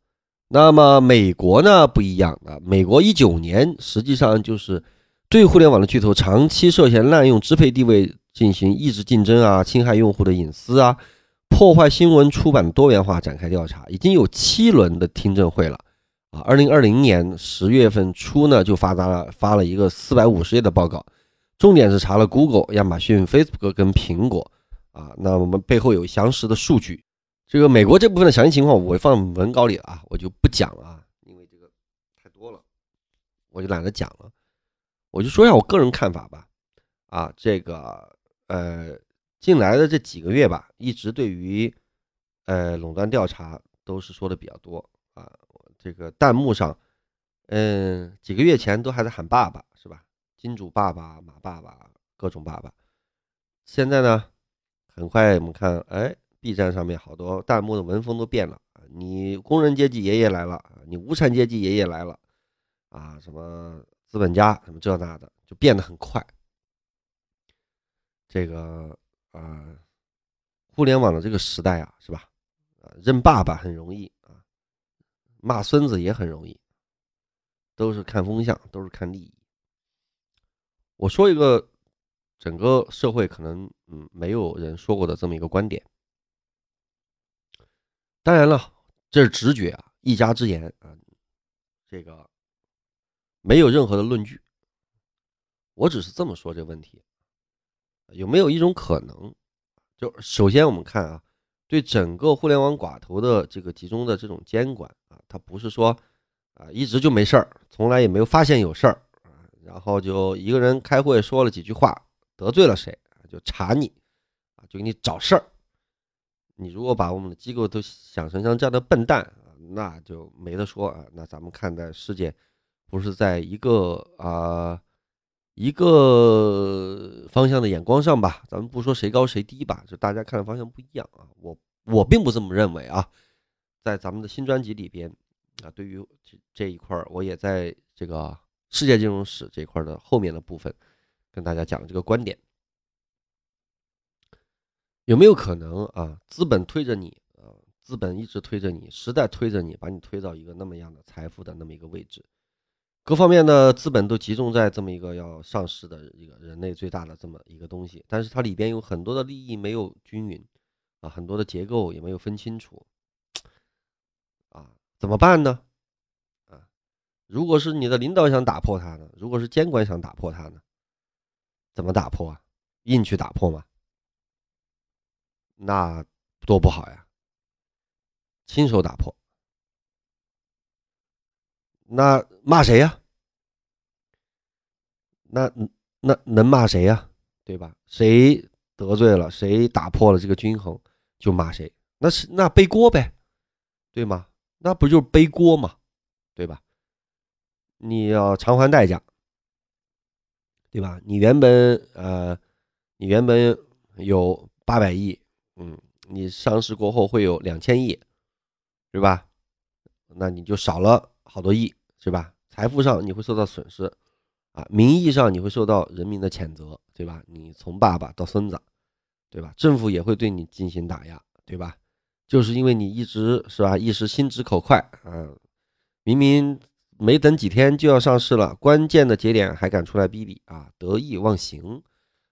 那么美国呢不一样啊，美国一九年实际上就是对互联网的巨头长期涉嫌滥用支配地位进行抑制竞争啊，侵害用户的隐私啊，破坏新闻出版多元化展开调查，已经有七轮的听证会了。啊，二零二零年十月份初呢，就发达了发了一个四百五十页的报告，重点是查了 Google、亚马逊、Facebook 跟苹果。啊，那我们背后有详实的数据。这个美国这部分的详细情况，我放文稿里啊，我就不讲了啊，因为这个太多了，我就懒得讲了。我就说一下我个人看法吧。啊，这个呃，近来的这几个月吧，一直对于呃垄断调查都是说的比较多。这个弹幕上，嗯，几个月前都还在喊爸爸是吧？金主爸爸、马爸爸，各种爸爸。现在呢，很快我们看，哎，B 站上面好多弹幕的文风都变了你工人阶级爷爷来了，你无产阶级爷爷来了，啊，什么资本家什么这那的，就变得很快。这个啊，互联网的这个时代啊，是吧？认爸爸很容易，骂孙子也很容易，都是看风向，都是看利益。我说一个整个社会可能嗯没有人说过的这么一个观点。当然了，这是直觉啊，一家之言啊，这个没有任何的论据。我只是这么说这个问题，有没有一种可能？就首先我们看啊。对整个互联网寡头的这个集中的这种监管，他不是说啊一直就没事儿，从来也没有发现有事儿啊，然后就一个人开会说了几句话得罪了谁就查你啊，就给你找事儿。你如果把我们的机构都想成像这样的笨蛋啊，那就没得说啊。那咱们看待世界不是在一个啊。一个方向的眼光上吧，咱们不说谁高谁低吧，就大家看的方向不一样啊。我我并不这么认为啊。在咱们的新专辑里边啊，对于这这一块儿，我也在这个世界金融史这块的后面的部分跟大家讲这个观点。有没有可能啊？资本推着你啊，资本一直推着你，时代推着你，把你推到一个那么样的财富的那么一个位置。各方面的资本都集中在这么一个要上市的一个人类最大的这么一个东西，但是它里边有很多的利益没有均匀，啊，很多的结构也没有分清楚，怎么办呢？啊，如果是你的领导想打破它呢？如果是监管想打破它呢？怎么打破啊？硬去打破吗？那多不好呀！亲手打破。那骂谁呀？那那能骂谁呀？对吧？谁得罪了，谁打破了这个均衡，就骂谁。那是那背锅呗，对吗？那不就是背锅吗？对吧？你要偿还代价，对吧？你原本呃，你原本有八百亿，嗯，你上市过后会有两千亿，对吧？那你就少了好多亿。是吧？财富上你会受到损失，啊，名义上你会受到人民的谴责，对吧？你从爸爸到孙子，对吧？政府也会对你进行打压，对吧？就是因为你一直是吧，一时心直口快，啊，明明没等几天就要上市了，关键的节点还敢出来逼逼啊，得意忘形，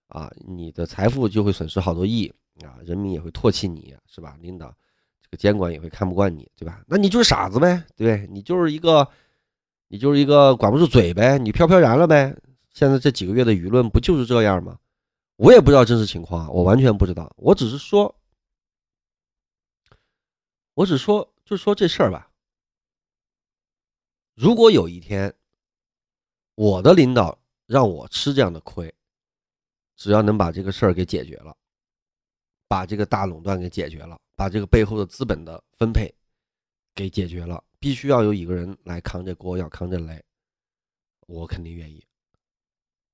啊，你的财富就会损失好多亿，啊，人民也会唾弃你，是吧？领导这个监管也会看不惯你，对吧？那你就是傻子呗，对你就是一个。你就是一个管不住嘴呗，你飘飘然了呗。现在这几个月的舆论不就是这样吗？我也不知道真实情况，我完全不知道。我只是说，我只说，就说这事儿吧。如果有一天，我的领导让我吃这样的亏，只要能把这个事儿给解决了，把这个大垄断给解决了，把这个背后的资本的分配给解决了。必须要有一个人来扛着锅，要扛着雷，我肯定愿意，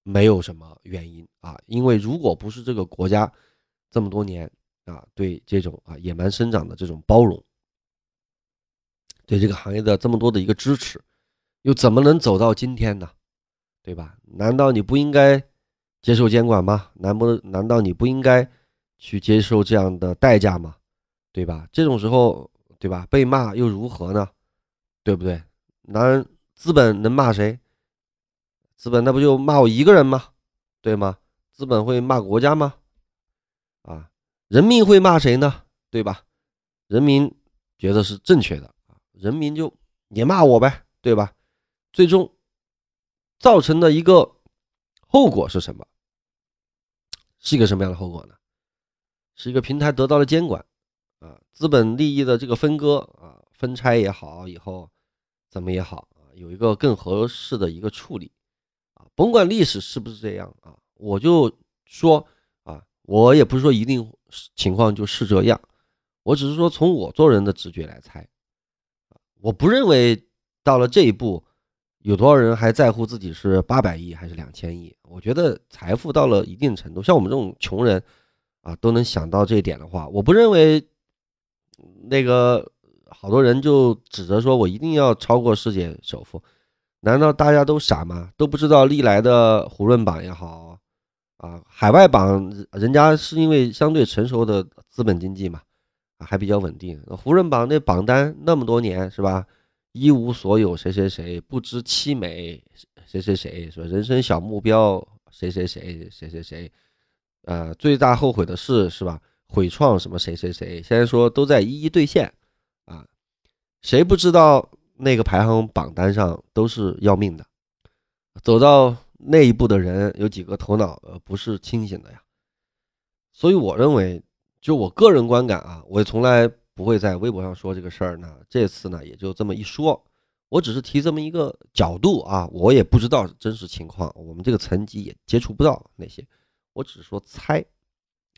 没有什么原因啊。因为如果不是这个国家这么多年啊对这种啊野蛮生长的这种包容，对这个行业的这么多的一个支持，又怎么能走到今天呢？对吧？难道你不应该接受监管吗？难不难道你不应该去接受这样的代价吗？对吧？这种时候，对吧？被骂又如何呢？对不对？那资本能骂谁？资本那不就骂我一个人吗？对吗？资本会骂国家吗？啊，人民会骂谁呢？对吧？人民觉得是正确的，人民就也骂我呗，对吧？最终造成的一个后果是什么？是一个什么样的后果呢？是一个平台得到了监管啊，资本利益的这个分割啊，分拆也好，以后。怎么也好啊，有一个更合适的一个处理啊，甭管历史是不是这样啊，我就说啊，我也不是说一定情况就是这样，我只是说从我做人的直觉来猜，我不认为到了这一步有多少人还在乎自己是八百亿还是两千亿？我觉得财富到了一定程度，像我们这种穷人啊，都能想到这一点的话，我不认为那个好多人就指着说我一定要超过世界首富。难道大家都傻吗？都不知道历来的胡润榜也好啊，海外榜人家是因为相对成熟的资本经济嘛，还比较稳定。胡润榜那榜单那么多年是吧？一无所有谁谁谁，不知凄美谁谁谁，说人生小目标谁谁谁谁谁谁，呃，最大后悔的事是吧？毁创什么谁谁谁，现在说都在一一兑现啊，谁不知道？那个排行榜单上都是要命的，走到那一步的人有几个头脑呃不是清醒的呀？所以我认为，就我个人观感啊，我也从来不会在微博上说这个事儿呢。这次呢，也就这么一说，我只是提这么一个角度啊，我也不知道真实情况，我们这个层级也接触不到那些，我只是说猜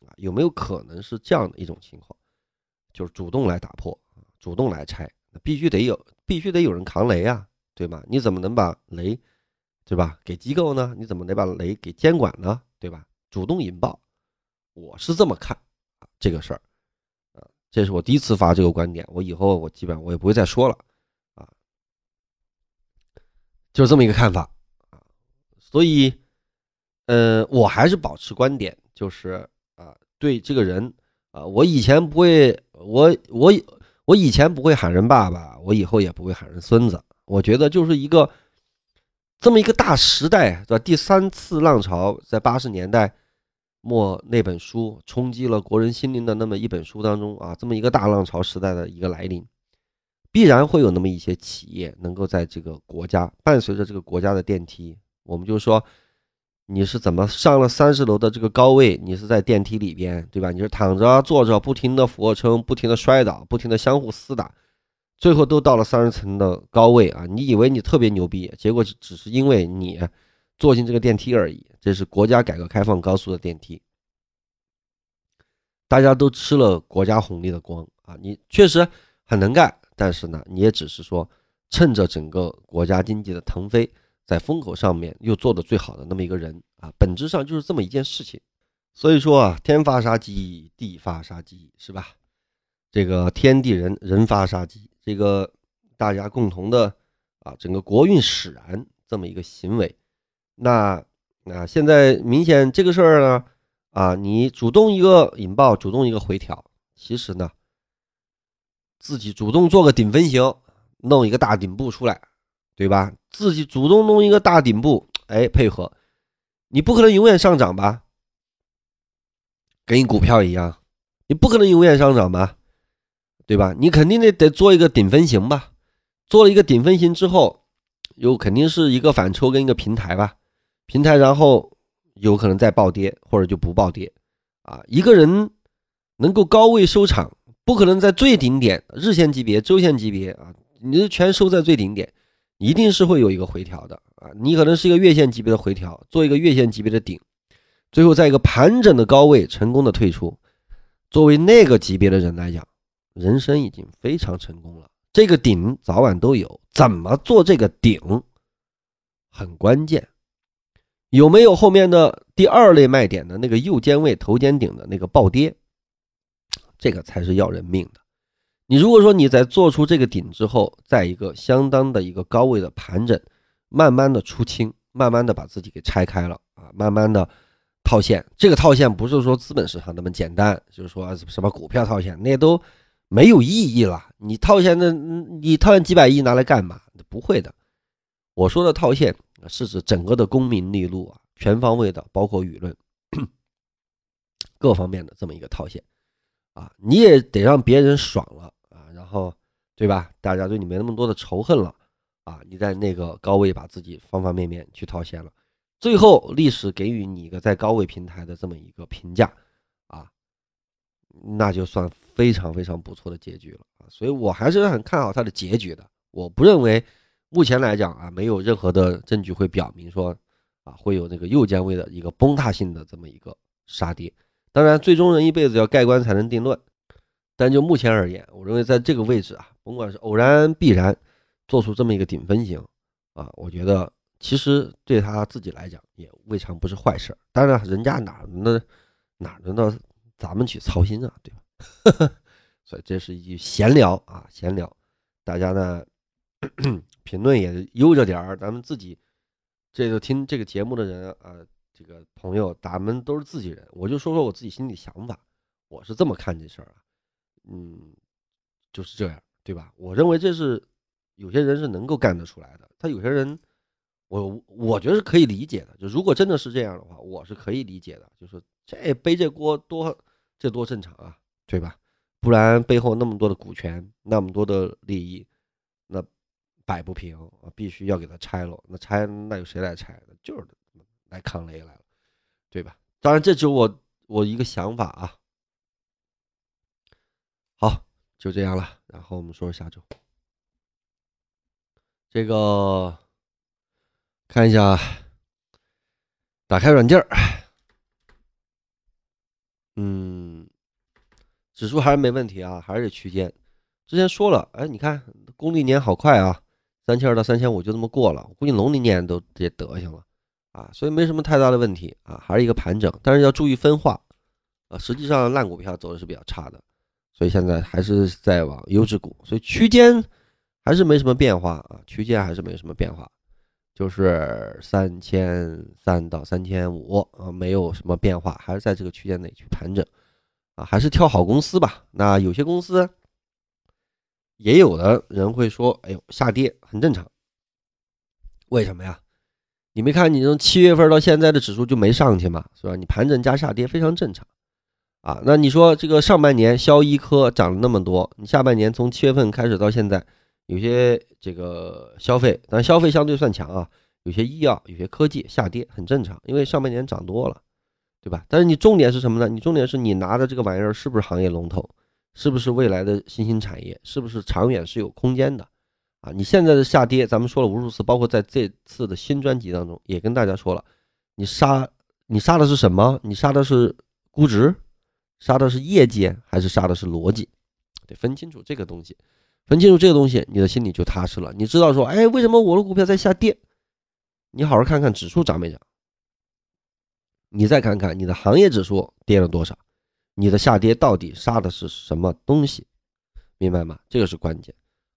啊，有没有可能是这样的一种情况，就是主动来打破主动来拆，那必须得有。必须得有人扛雷啊，对吧？你怎么能把雷，对吧？给机构呢？你怎么能把雷给监管呢？对吧？主动引爆，我是这么看这个事儿，啊，这是我第一次发这个观点，我以后我基本上我也不会再说了，啊，就是这么一个看法啊，所以，呃，我还是保持观点，就是啊，对这个人啊，我以前不会，我我。我以前不会喊人爸爸，我以后也不会喊人孙子。我觉得就是一个这么一个大时代，对吧？第三次浪潮在八十年代末那本书冲击了国人心灵的那么一本书当中啊，这么一个大浪潮时代的一个来临，必然会有那么一些企业能够在这个国家伴随着这个国家的电梯，我们就说。你是怎么上了三十楼的这个高位？你是在电梯里边，对吧？你是躺着、坐着，不停的俯卧撑，不停的摔倒，不停的相互厮打，最后都到了三十层的高位啊！你以为你特别牛逼，结果只是因为你坐进这个电梯而已。这是国家改革开放高速的电梯，大家都吃了国家红利的光啊！你确实很能干，但是呢，你也只是说趁着整个国家经济的腾飞。在风口上面又做的最好的那么一个人啊，本质上就是这么一件事情。所以说啊，天发杀机，地发杀机，是吧？这个天地人人发杀机，这个大家共同的啊，整个国运使然这么一个行为。那那现在明显这个事儿呢，啊，你主动一个引爆，主动一个回调，其实呢，自己主动做个顶分型，弄一个大顶部出来。对吧？自己主动弄一个大顶部，哎，配合，你不可能永远上涨吧？跟你股票一样，你不可能永远上涨吧？对吧？你肯定得得做一个顶分型吧？做了一个顶分型之后，又肯定是一个反抽跟一个平台吧？平台然后有可能再暴跌或者就不暴跌啊？一个人能够高位收场，不可能在最顶点，日线级别、周线级别啊，你是全收在最顶点。一定是会有一个回调的啊！你可能是一个月线级别的回调，做一个月线级别的顶，最后在一个盘整的高位成功的退出。作为那个级别的人来讲，人生已经非常成功了。这个顶早晚都有，怎么做这个顶很关键。有没有后面的第二类卖点的那个右肩位头肩顶的那个暴跌，这个才是要人命的。你如果说你在做出这个顶之后，在一个相当的一个高位的盘整，慢慢的出清，慢慢的把自己给拆开了啊，慢慢的套现。这个套现不是说资本市场那么简单，就是说什么股票套现那都没有意义了。你套现的，你套现几百亿拿来干嘛？不会的。我说的套现是指整个的功名利禄啊，全方位的，包括舆论各方面的这么一个套现啊，你也得让别人爽了啊。然后，对吧？大家对你没那么多的仇恨了啊！你在那个高位把自己方方面面去套现了，最后历史给予你一个在高位平台的这么一个评价啊，那就算非常非常不错的结局了啊！所以我还是很看好它的结局的。我不认为目前来讲啊，没有任何的证据会表明说啊会有那个右肩位的一个崩塌性的这么一个杀跌。当然，最终人一辈子要盖棺才能定论。但就目前而言，我认为在这个位置啊，甭管是偶然必然做出这么一个顶分型啊，我觉得其实对他自己来讲也未尝不是坏事。当然，人家哪那哪轮到咱们去操心啊，对吧？所以这是一句闲聊啊，闲聊。大家呢 评论也悠着点儿，咱们自己这个听这个节目的人啊，这个朋友，咱们都是自己人，我就说说我自己心里想法，我是这么看这事儿啊，嗯，就是这样，对吧？我认为这是。有些人是能够干得出来的，他有些人，我我觉得是可以理解的。就如果真的是这样的话，我是可以理解的。就是这背这锅多，这多正常啊，对吧？不然背后那么多的股权，那么多的利益，那摆不平啊，必须要给他拆了。那拆那有谁来拆？就是来抗雷来了，对吧？当然，这只我我一个想法啊。好，就这样了。然后我们说说下周。这个看一下，打开软件儿，嗯，指数还是没问题啊，还是区间。之前说了，哎，你看公历年好快啊，三千二到三千五就这么过了，我估计农历年都这德行了啊，所以没什么太大的问题啊，还是一个盘整，但是要注意分化啊。实际上烂股票走的是比较差的，所以现在还是在往优质股，所以区间。还是没什么变化啊，区间还是没什么变化，就是三千三到三千五啊，没有什么变化，还是在这个区间内去盘整啊，还是挑好公司吧。那有些公司，也有的人会说，哎呦，下跌很正常，为什么呀？你没看你从七月份到现在的指数就没上去嘛，是吧？你盘整加下跌非常正常啊。那你说这个上半年消医科涨了那么多，你下半年从七月份开始到现在。有些这个消费，但消费相对算强啊。有些医药、有些科技下跌很正常，因为上半年涨多了，对吧？但是你重点是什么呢？你重点是你拿的这个玩意儿是不是行业龙头，是不是未来的新兴产业，是不是长远是有空间的啊？你现在的下跌，咱们说了无数次，包括在这次的新专辑当中也跟大家说了，你杀你杀的是什么？你杀的是估值，杀的是业绩，还是杀的是逻辑？得分清楚这个东西。分清楚这个东西，你的心里就踏实了。你知道说，哎，为什么我的股票在下跌？你好好看看指数涨没涨，你再看看你的行业指数跌了多少，你的下跌到底杀的是什么东西？明白吗？这个是关键。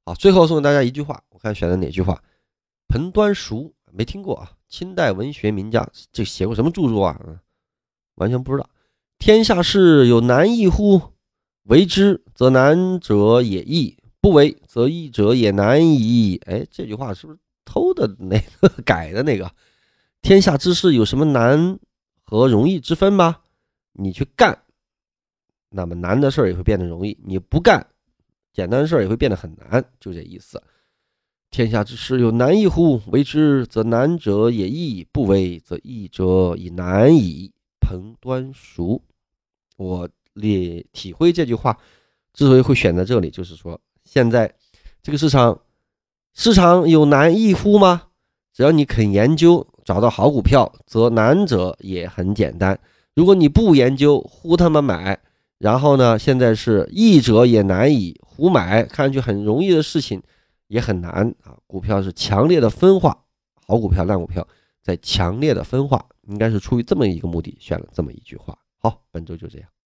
好，最后送给大家一句话，我看选的哪句话？彭端熟没听过啊？清代文学名家，这写过什么著作啊？完全不知道。天下事有难易乎？为之则难者也易。不为则易者也难矣。哎，这句话是不是偷的那个改的那个？天下之事有什么难和容易之分吗？你去干，那么难的事儿也会变得容易；你不干，简单的事儿也会变得很难。就这意思。天下之事有难易乎？为之则难者也易，不为则易者也难矣。彭端熟，我理体会这句话之所以会选在这里，就是说。现在这个市场，市场有难易乎吗？只要你肯研究，找到好股票，则难者也很简单。如果你不研究，胡他妈买，然后呢，现在是易者也难以胡买，看上去很容易的事情也很难啊。股票是强烈的分化，好股票、烂股票在强烈的分化，应该是出于这么一个目的，选了这么一句话。好，本周就这样。